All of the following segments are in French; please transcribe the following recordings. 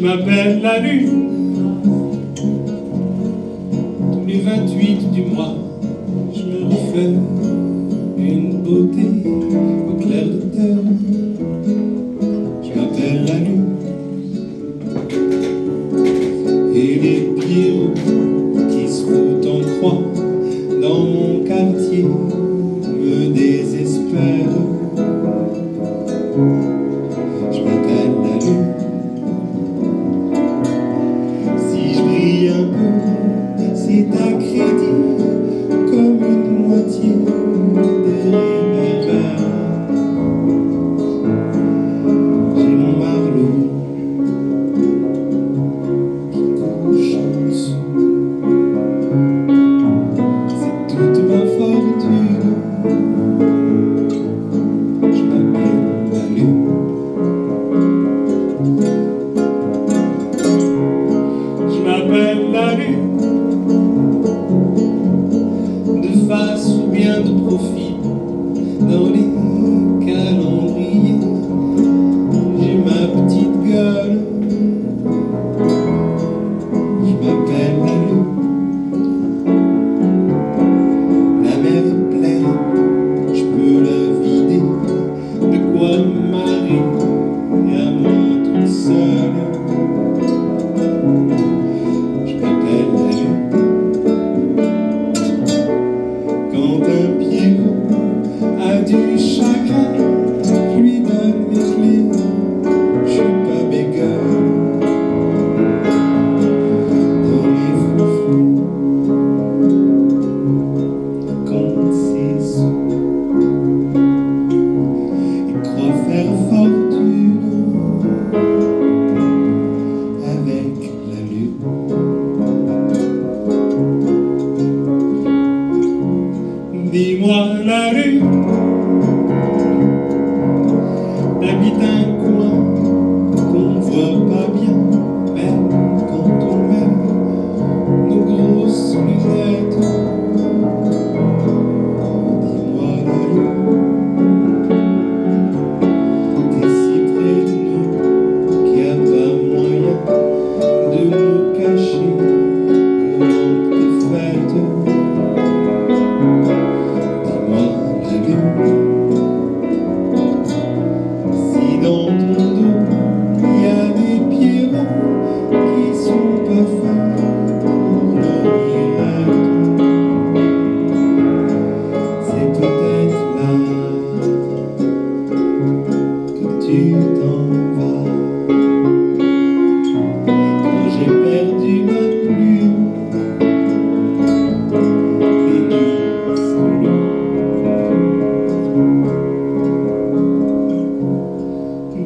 m'appelle la lune. Tous les 28 du mois, je me refais une beauté au clair de terre. Je m'appelle la lune. Et les pierrots qui se foutent en croix dans mon quartier Dans chagrin, je lui donne mes clés. Je suis pas bégueule. Dans les froufrous, compte ses sous et croit faire fortune avec la lune. Dis-moi la lune, remit un courant qu'on voit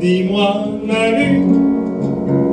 Dis-moi la lune